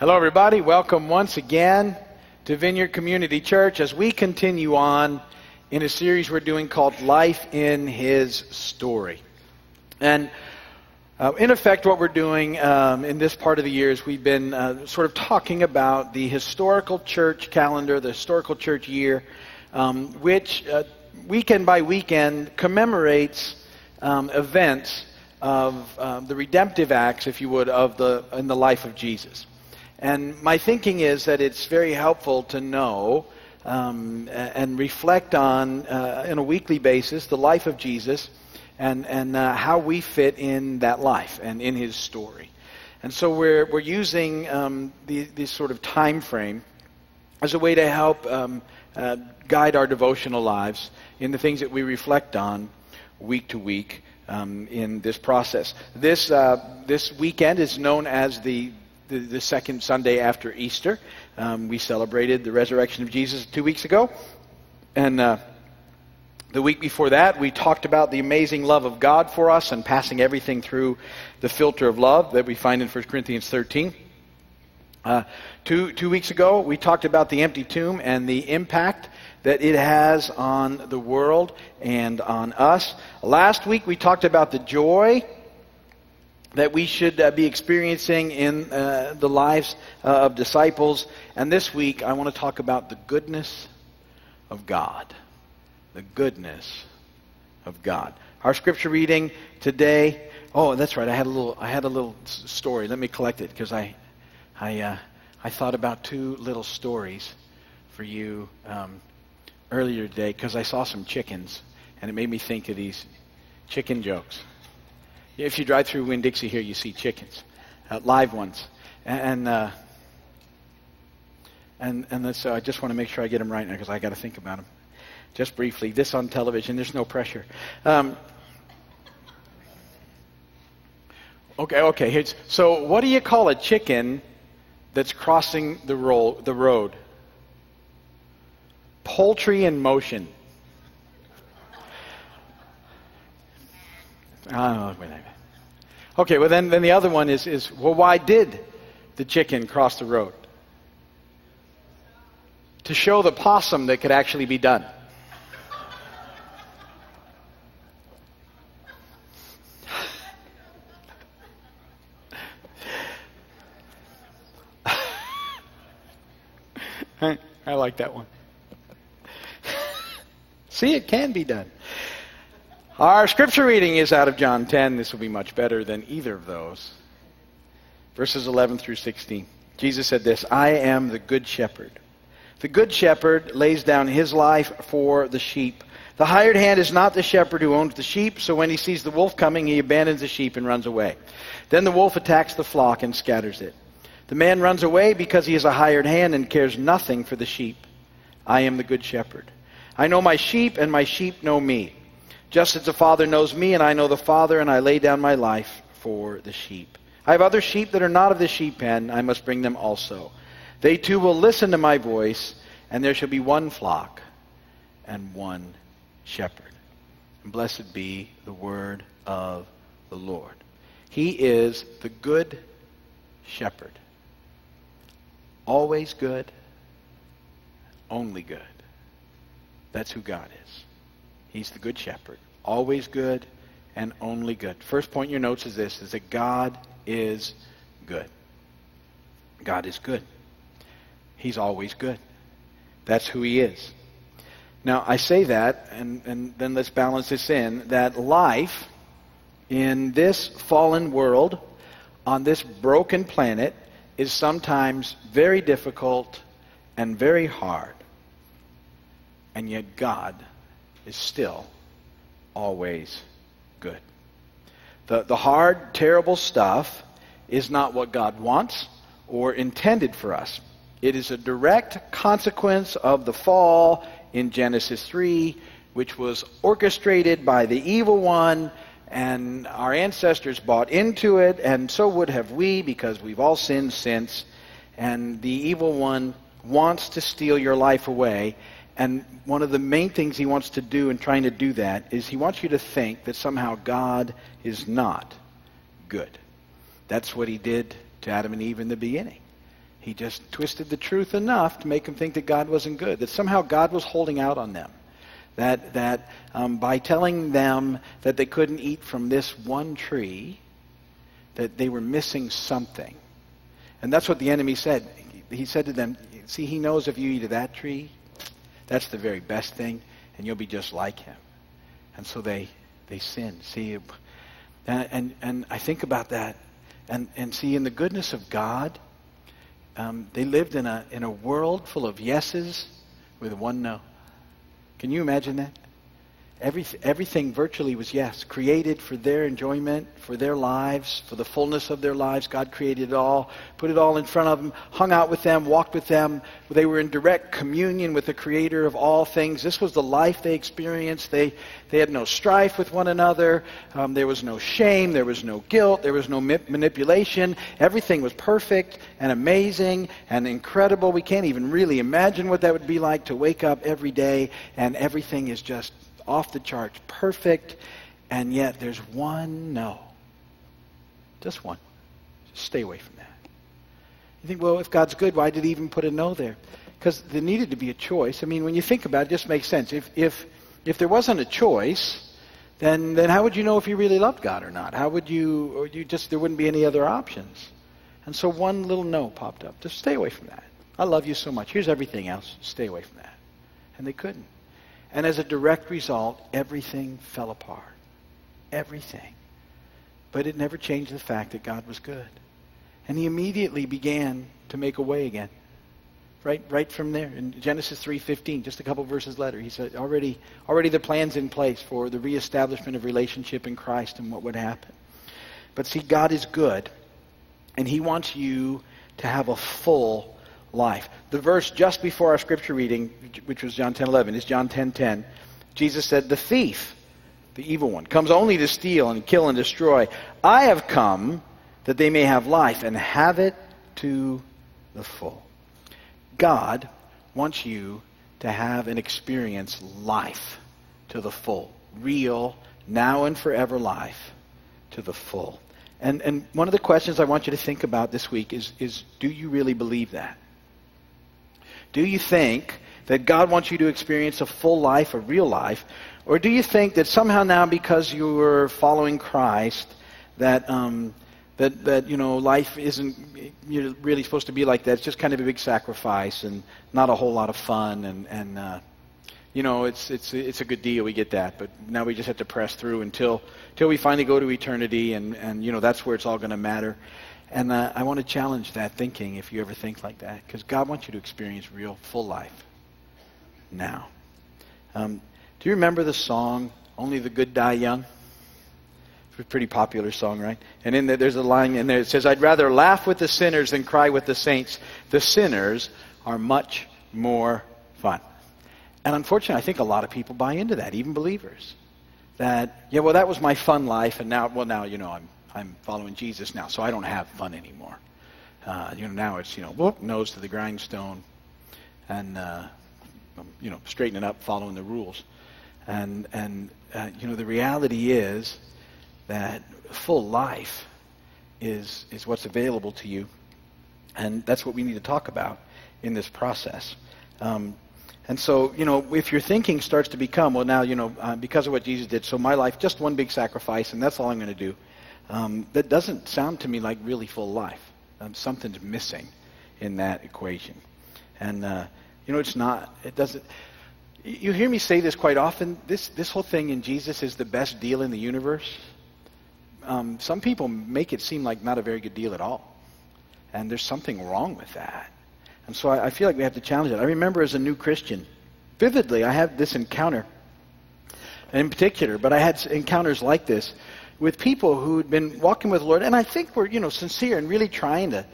Hello, everybody. Welcome once again to Vineyard Community Church as we continue on in a series we're doing called Life in His Story. And uh, in effect, what we're doing um, in this part of the year is we've been uh, sort of talking about the historical church calendar, the historical church year, um, which uh, weekend by weekend commemorates um, events of um, the redemptive acts, if you would, of the in the life of Jesus. And my thinking is that it's very helpful to know um, and reflect on, uh, on a weekly basis, the life of Jesus and, and uh, how we fit in that life and in his story. And so we're, we're using um, the, this sort of time frame as a way to help um, uh, guide our devotional lives in the things that we reflect on week to week um, in this process. This, uh, this weekend is known as the, the, the second Sunday after Easter. Um, we celebrated the resurrection of Jesus two weeks ago. And uh, the week before that, we talked about the amazing love of God for us and passing everything through the filter of love that we find in 1 Corinthians 13. Uh, two, two weeks ago, we talked about the empty tomb and the impact that it has on the world and on us. Last week, we talked about the joy that we should uh, be experiencing in uh, the lives uh, of disciples. And this week, I want to talk about the goodness of God. The goodness of God. Our scripture reading today. Oh, that's right. I had a little. I had a little story. Let me collect it because I I, uh, I thought about two little stories for you um, earlier today because I saw some chickens, and it made me think of these chicken jokes. If you drive through Winn Dixie here, you see chickens, uh, live ones, and uh, and and so I just want to make sure I get them right now because I got to think about them. Just briefly, this on television. There's no pressure. Um, okay, okay. Here's, so, what do you call a chicken that's crossing the, the road. Poultry in motion. Oh, okay, well, then, then the other one is, is well, why did the chicken cross the road? To show the possum that could actually be done. I like that one. See, it can be done. Our scripture reading is out of John 10. This will be much better than either of those. Verses 11 through 16. Jesus said this I am the good shepherd. The good shepherd lays down his life for the sheep. The hired hand is not the shepherd who owns the sheep, so when he sees the wolf coming, he abandons the sheep and runs away. Then the wolf attacks the flock and scatters it. The man runs away because he is a hired hand and cares nothing for the sheep. I am the good shepherd. I know my sheep, and my sheep know me. Just as the Father knows me, and I know the Father, and I lay down my life for the sheep. I have other sheep that are not of the sheep pen. I must bring them also. They too will listen to my voice, and there shall be one flock and one shepherd. And blessed be the word of the Lord. He is the good shepherd. Always good, only good. That's who God is. He's the good shepherd. Always good and only good. First point in your notes is this is that God is good. God is good. He's always good. That's who he is. Now, I say that, and, and then let's balance this in, that life in this fallen world, on this broken planet, is sometimes very difficult and very hard. And yet God is still always good. The, the hard, terrible stuff is not what God wants or intended for us. It is a direct consequence of the fall in Genesis 3, which was orchestrated by the evil one and our ancestors bought into it, and so would have we because we've all sinned since. And the evil one wants to steal your life away. And one of the main things he wants to do in trying to do that is he wants you to think that somehow God is not good. That's what he did to Adam and Eve in the beginning. he just twisted the truth enough to make them think that God wasn't good, that somehow God was holding out on them. That, that um, by telling them that they couldn't eat from this one tree, that they were missing something. And that's what the enemy said. He said to them, See, he knows if you eat of that tree, that's the very best thing, and you'll be just like him. And so they, they sinned. See, and, and, and I think about that. And, and see, in the goodness of God, um, they lived in a, in a world full of yeses with one no. Can you imagine that? Every, everything virtually was yes, created for their enjoyment, for their lives, for the fullness of their lives. God created it all, put it all in front of them, hung out with them, walked with them. They were in direct communion with the Creator of all things. This was the life they experienced. They, they had no strife with one another. Um, there was no shame. There was no guilt. There was no ma- manipulation. Everything was perfect and amazing and incredible. We can't even really imagine what that would be like to wake up every day and everything is just off the charts, perfect, and yet there's one no. Just one. Just stay away from that. You think, well, if God's good, why did he even put a no there? Because there needed to be a choice. I mean, when you think about it, it just makes sense. If, if, if there wasn't a choice, then, then how would you know if you really loved God or not? How would you, or you just, there wouldn't be any other options. And so one little no popped up. Just stay away from that. I love you so much. Here's everything else. Stay away from that. And they couldn't. And as a direct result, everything fell apart. Everything. But it never changed the fact that God was good. And he immediately began to make a way again. Right, right from there in Genesis 3:15, just a couple verses later, he said, "Already, already the plans in place for the reestablishment of relationship in Christ and what would happen." But see, God is good, and He wants you to have a full life. The verse just before our scripture reading, which was John 10 11, is John 10 10. Jesus said, The thief, the evil one, comes only to steal and kill and destroy. I have come that they may have life and have it to the full. God wants you to have and experience life to the full. Real, now and forever life to the full. And, and one of the questions I want you to think about this week is, is do you really believe that? Do you think that God wants you to experience a full life, a real life? Or do you think that somehow now, because you are following Christ, that, um, that, that you know, life isn't really supposed to be like that? It's just kind of a big sacrifice and not a whole lot of fun. And, and uh, you know, it's, it's, it's a good deal. We get that. But now we just have to press through until, until we finally go to eternity. And, and you know, that's where it's all going to matter. And uh, I want to challenge that thinking if you ever think like that, because God wants you to experience real, full life now. Um, do you remember the song, Only the Good Die Young? It's a pretty popular song, right? And in there, there's a line in there that says, I'd rather laugh with the sinners than cry with the saints. The sinners are much more fun. And unfortunately, I think a lot of people buy into that, even believers. That, yeah, well, that was my fun life, and now, well, now, you know, I'm I'm following Jesus now, so I don't have fun anymore. Uh, you know, now it's you know, whoop, nose to the grindstone, and uh, you know, straightening up, following the rules, and and uh, you know, the reality is that full life is is what's available to you, and that's what we need to talk about in this process. Um, and so, you know, if your thinking starts to become, well, now, you know, uh, because of what Jesus did, so my life, just one big sacrifice, and that's all I'm going to do um, that doesn't sound to me like really full life. Um, something's missing in that equation. And, uh, you know, it's not, it doesn't, you hear me say this quite often. This, this whole thing in Jesus is the best deal in the universe. Um, some people make it seem like not a very good deal at all. And there's something wrong with that. And so I, I feel like we have to challenge it. I remember as a new Christian, vividly, I had this encounter in particular, but I had encounters like this with people who'd been walking with the Lord, and I think were, you know, sincere and really trying to,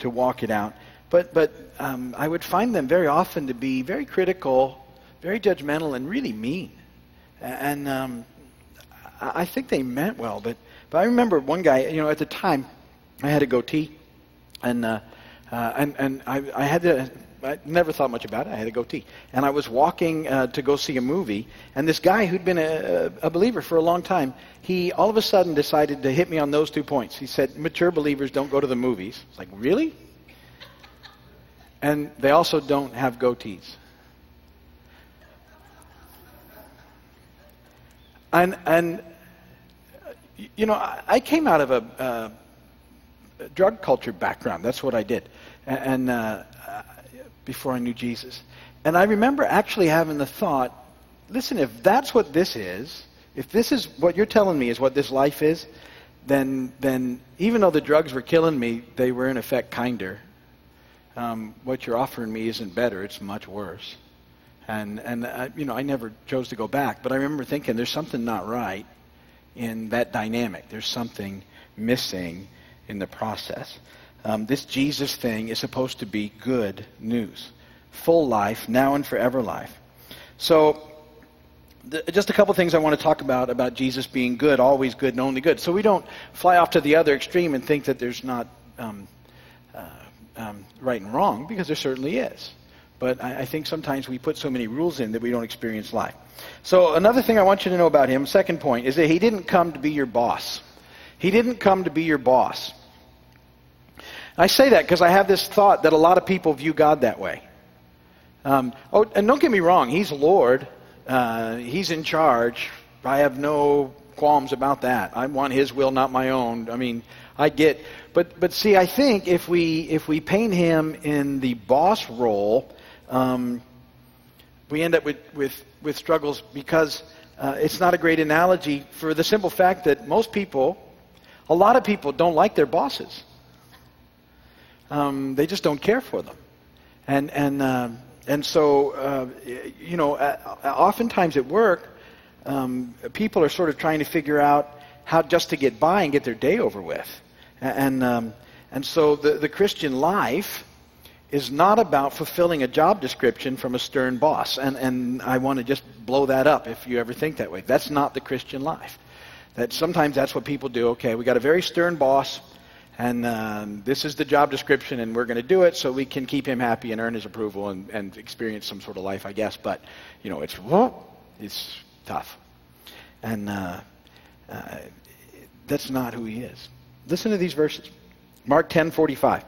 to walk it out. But, but um, I would find them very often to be very critical, very judgmental, and really mean. And um, I think they meant well, but, but I remember one guy, you know, at the time, I had a goatee, and, uh, uh, and, and I, I had to I never thought much about it. I had a goatee. And I was walking uh, to go see a movie, and this guy who'd been a, a, believer for a long time, he all of a sudden decided to hit me on those two points. He said, Mature believers don't go to the movies. It's like, really? And they also don't have goatees. And, and you know, I came out of a, uh, drug culture background. That's what I did. And, uh, before I knew Jesus. And I remember actually having the thought listen, if that's what this is, if this is what you're telling me is what this life is, then, then even though the drugs were killing me, they were in effect kinder. Um, what you're offering me isn't better, it's much worse. And, and I, you know, I never chose to go back, but I remember thinking there's something not right in that dynamic. There's something missing in the process. Um, this Jesus thing is supposed to be good news, full life, now and forever life. So, the, just a couple things I want to talk about about Jesus being good, always good, and only good. So we don't fly off to the other extreme and think that there's not um, uh, um, right and wrong, because there certainly is. But I, I think sometimes we put so many rules in that we don't experience life. So another thing I want you to know about him, second point, is that he didn't come to be your boss. He didn't come to be your boss. I say that because I have this thought that a lot of people view God that way. Um, oh, and don't get me wrong, He's Lord. Uh, he's in charge. I have no qualms about that. I want His will, not my own. I mean, I get, but but see, I think if we if we paint Him in the boss role, um, we end up with with with struggles because uh, it's not a great analogy for the simple fact that most people, a lot of people, don't like their bosses. Um, they just don't care for them. And, and, uh, and so, uh, you know, uh, oftentimes at work, um, people are sort of trying to figure out how just to get by and get their day over with. And, um, and so the, the Christian life is not about fulfilling a job description from a stern boss. And, and I want to just blow that up if you ever think that way. That's not the Christian life. That sometimes that's what people do. Okay, we got a very stern boss and um, this is the job description, and we're going to do it so we can keep him happy and earn his approval and, and experience some sort of life, I guess. But, you know, it's, it's tough. And uh, uh, that's not who he is. Listen to these verses. Mark 10 45.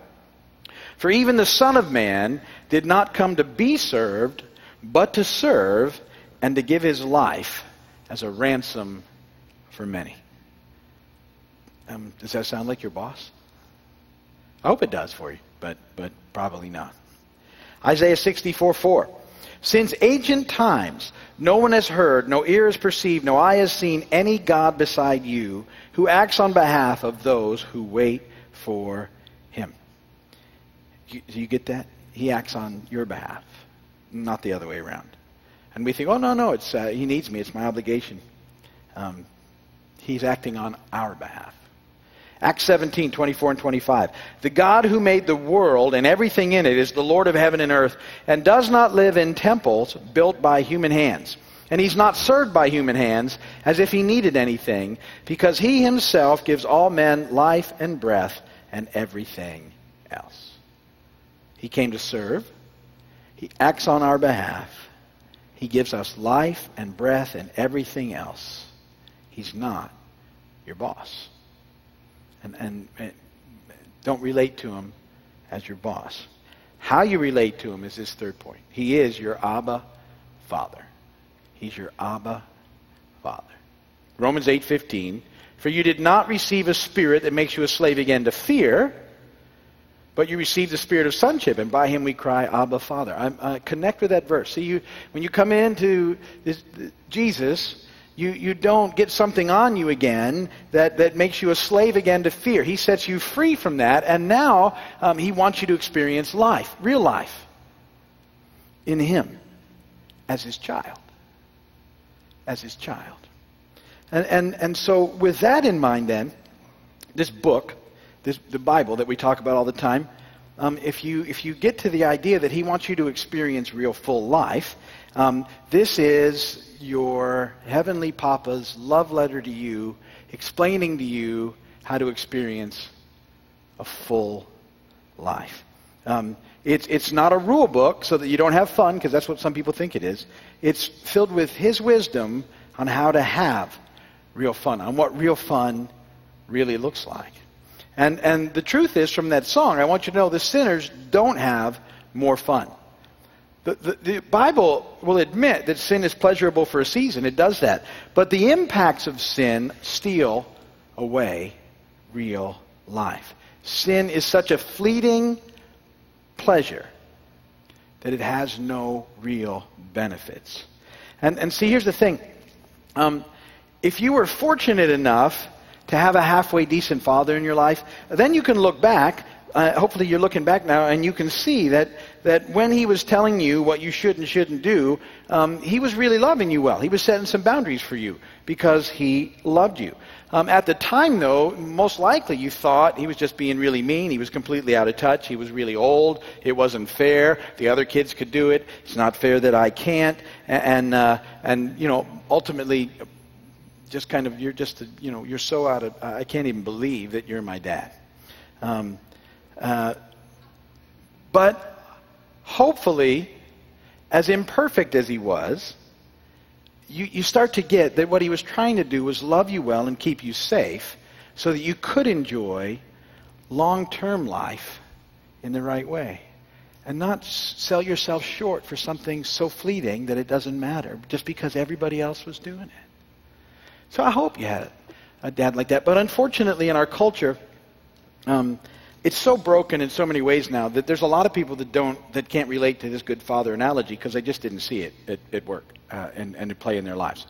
For even the Son of Man did not come to be served, but to serve and to give his life as a ransom for many. Um, does that sound like your boss? I hope it does for you, but, but probably not. Isaiah 64 4. Since ancient times, no one has heard, no ear has perceived, no eye has seen any God beside you who acts on behalf of those who wait for him. Do you get that? He acts on your behalf, not the other way around. And we think, oh, no, no, it's, uh, he needs me, it's my obligation. Um, he's acting on our behalf. Acts 17, 24 and 25. The God who made the world and everything in it is the Lord of heaven and earth and does not live in temples built by human hands. And he's not served by human hands as if he needed anything, because he himself gives all men life and breath and everything else. He came to serve. He acts on our behalf. He gives us life and breath and everything else. He's not your boss and, and, and don't relate to him as your boss. How you relate to him is this third point. He is your Abba Father. He's your Abba Father. Romans 8:15 For you did not receive a spirit that makes you a slave again to fear, but you received the spirit of sonship, and by him we cry, Abba, Father. I uh, connect with that verse. See, you when you come into this, Jesus, you, you don't get something on you again that, that makes you a slave again to fear. He sets you free from that, and now um, He wants you to experience life, real life, in Him as His child. As His child. And, and, and so, with that in mind, then, this book, this, the Bible that we talk about all the time, um, if, you, if you get to the idea that He wants you to experience real full life, um, this is your Heavenly Papa's love letter to you, explaining to you how to experience a full life. Um, it's, it's not a rule book so that you don't have fun, because that's what some people think it is. It's filled with His wisdom on how to have real fun, on what real fun really looks like. And, and the truth is, from that song, I want you to know the sinners don't have more fun. The, the, the, Bible will admit that sin is pleasurable for a season. It does that. But the impacts of sin steal away real life. Sin is such a fleeting pleasure that it has no real benefits. And, and see, here's the thing. Um, if you were fortunate enough to have a halfway decent father in your life, then you can look back. Uh, hopefully, you're looking back now and you can see that, that when he was telling you what you should and shouldn't do, um, he was really loving you well. He was setting some boundaries for you because he loved you. Um, at the time, though, most likely you thought he was just being really mean. He was completely out of touch. He was really old. It wasn't fair. The other kids could do it. It's not fair that I can't. And, and, uh, and you know, ultimately, just kind of, you're just, you know, you're so out of, I can't even believe that you're my dad. Um, uh, but hopefully, as imperfect as he was, you, you start to get that what he was trying to do was love you well and keep you safe so that you could enjoy long term life in the right way and not sell yourself short for something so fleeting that it doesn't matter just because everybody else was doing it. So I hope you had a dad like that. But unfortunately, in our culture, um, it's so broken in so many ways now that there's a lot of people that don't that can't relate to this good father analogy because they just didn't see it at, at work uh, and, and play in their lives.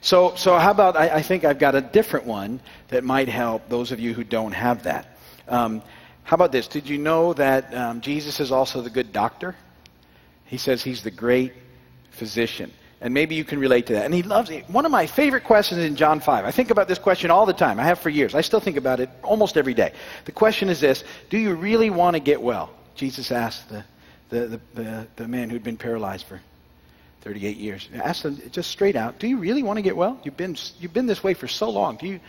So, so how about I, I, think I've got a different one that might help those of you who don't have that. Um, how about this? Did you know that um, Jesus is also the good doctor? He says he's the great physician. And maybe you can relate to that. And he loves it. One of my favorite questions in John 5. I think about this question all the time. I have for years. I still think about it almost every day. The question is this Do you really want to get well? Jesus asked the, the, the, the, the man who'd been paralyzed for 38 years. Asked him just straight out, Do you really want to get well? You've been, you've been this way for so long. Do you,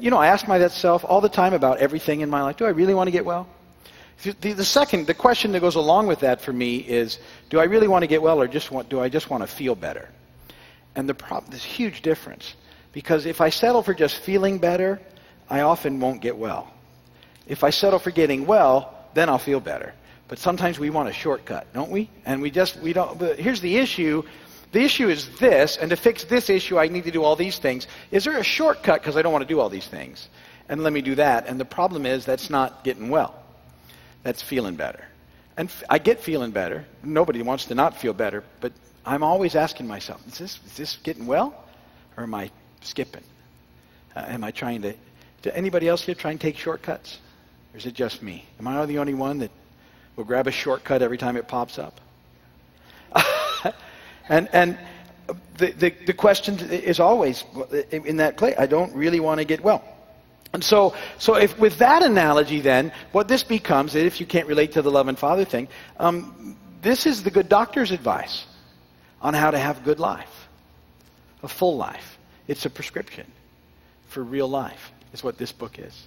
you know, I ask myself all the time about everything in my life. Do I really want to get well? The, the, second, the question that goes along with that for me is, do I really want to get well or just want, do I just want to feel better? And the problem, there's a huge difference. Because if I settle for just feeling better, I often won't get well. If I settle for getting well, then I'll feel better. But sometimes we want a shortcut, don't we? And we just, we don't, but here's the issue. The issue is this, and to fix this issue, I need to do all these things. Is there a shortcut because I don't want to do all these things? And let me do that. And the problem is that's not getting well. That's feeling better. And I get feeling better. Nobody wants to not feel better, but I'm always asking myself, is this, is this getting well? Or am I skipping? Uh, am I trying to, do anybody else here try and take shortcuts? Or is it just me? Am I the only one that will grab a shortcut every time it pops up? and, and the, the, the question is always in that place, I don't really want to get well. And so, so if with that analogy, then what this becomes, if you can't relate to the love and father thing, um, this is the good doctor's advice on how to have a good life, a full life. It's a prescription for real life. Is what this book is.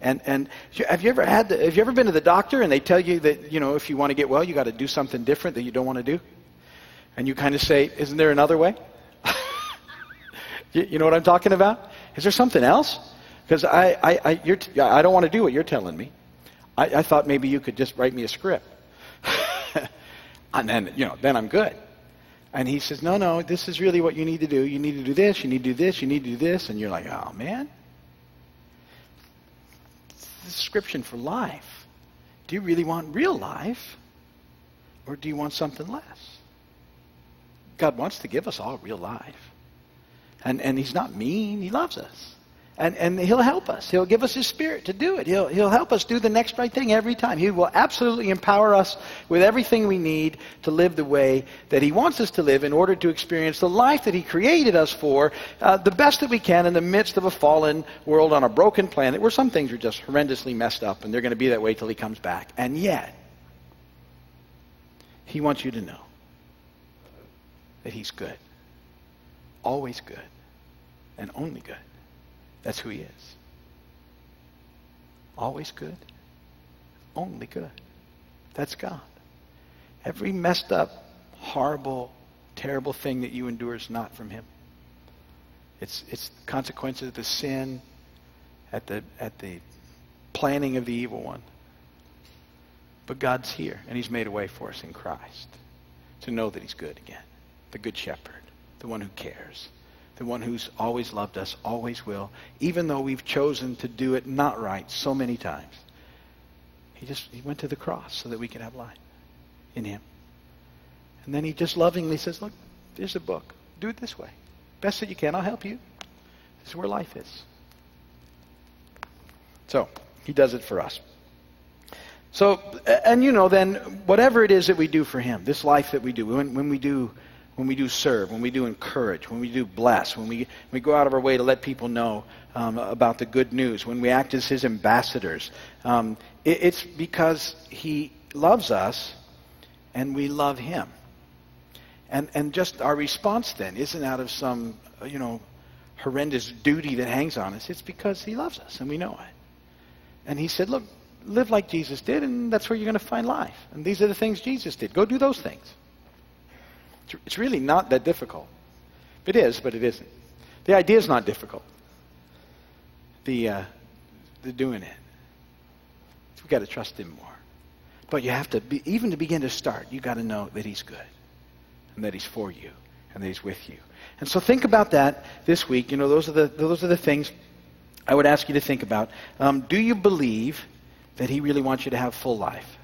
And and have you ever had the, have you ever been to the doctor and they tell you that you know if you want to get well you got to do something different that you don't want to do, and you kind of say, isn't there another way? you, you know what I'm talking about? Is there something else? Because I, I, I, you're t- I don't want to do what you're telling me. I, I thought maybe you could just write me a script. and then, you know, then I'm good. And he says, no, no, this is really what you need to do. You need to do this, you need to do this, you need to do this. And you're like, oh, man. Description for life. Do you really want real life? Or do you want something less? God wants to give us all real life. And, and he's not mean. He loves us. And, and he'll help us. He'll give us his spirit to do it. He'll, he'll help us do the next right thing every time. He will absolutely empower us with everything we need to live the way that he wants us to live in order to experience the life that he created us for, uh, the best that we can in the midst of a fallen world on a broken planet where some things are just horrendously messed up and they're going to be that way till he comes back. And yet, he wants you to know that he's good. Always good. And only good. That's who he is. Always good. Only good. That's God. Every messed up, horrible, terrible thing that you endure is not from him. It's, it's consequences of the sin at the, at the planning of the evil one. But God's here, and He's made a way for us in Christ to know that He's good again. The Good Shepherd, the one who cares, the one who's always loved us, always will, even though we've chosen to do it not right so many times. He just he went to the cross so that we could have life in Him. And then He just lovingly says, Look, there's a book. Do it this way. Best that you can. I'll help you. This is where life is. So, He does it for us. So, and you know, then whatever it is that we do for Him, this life that we do, when, when we do, when we do serve, when we do encourage, when we do bless, when we we go out of our way to let people know um, about the good news, when we act as His ambassadors, um, it, it's because He loves us, and we love Him. And and just our response then isn't out of some you know horrendous duty that hangs on us. It's because He loves us, and we know it. And He said, look live like Jesus did, and that's where you're going to find life. And these are the things Jesus did. Go do those things. It's really not that difficult. It is, but it isn't. The idea is not difficult. The, uh, the doing it. We've got to trust Him more. But you have to, be, even to begin to start, you've got to know that He's good, and that He's for you, and that He's with you. And so think about that this week. You know, those are the, those are the things I would ask you to think about. Um, do you believe that He really wants you to have full life.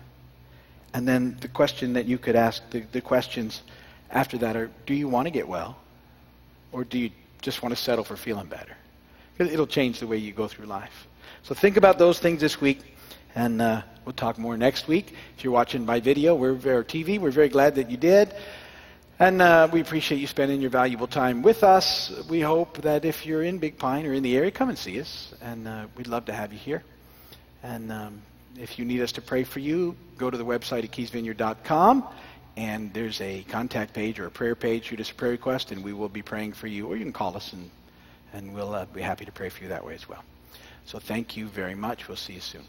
And then the question that you could ask, the, the questions after that are do you want to get well? Or do you just want to settle for feeling better? It'll change the way you go through life. So think about those things this week, and uh, we'll talk more next week. If you're watching by video we're, or TV, we're very glad that you did. And uh, we appreciate you spending your valuable time with us. We hope that if you're in Big Pine or in the area, come and see us. And uh, we'd love to have you here. And um, if you need us to pray for you, go to the website at keysvineyard.com, and there's a contact page or a prayer page. Shoot us a prayer request, and we will be praying for you. Or you can call us, and, and we'll uh, be happy to pray for you that way as well. So thank you very much. We'll see you soon.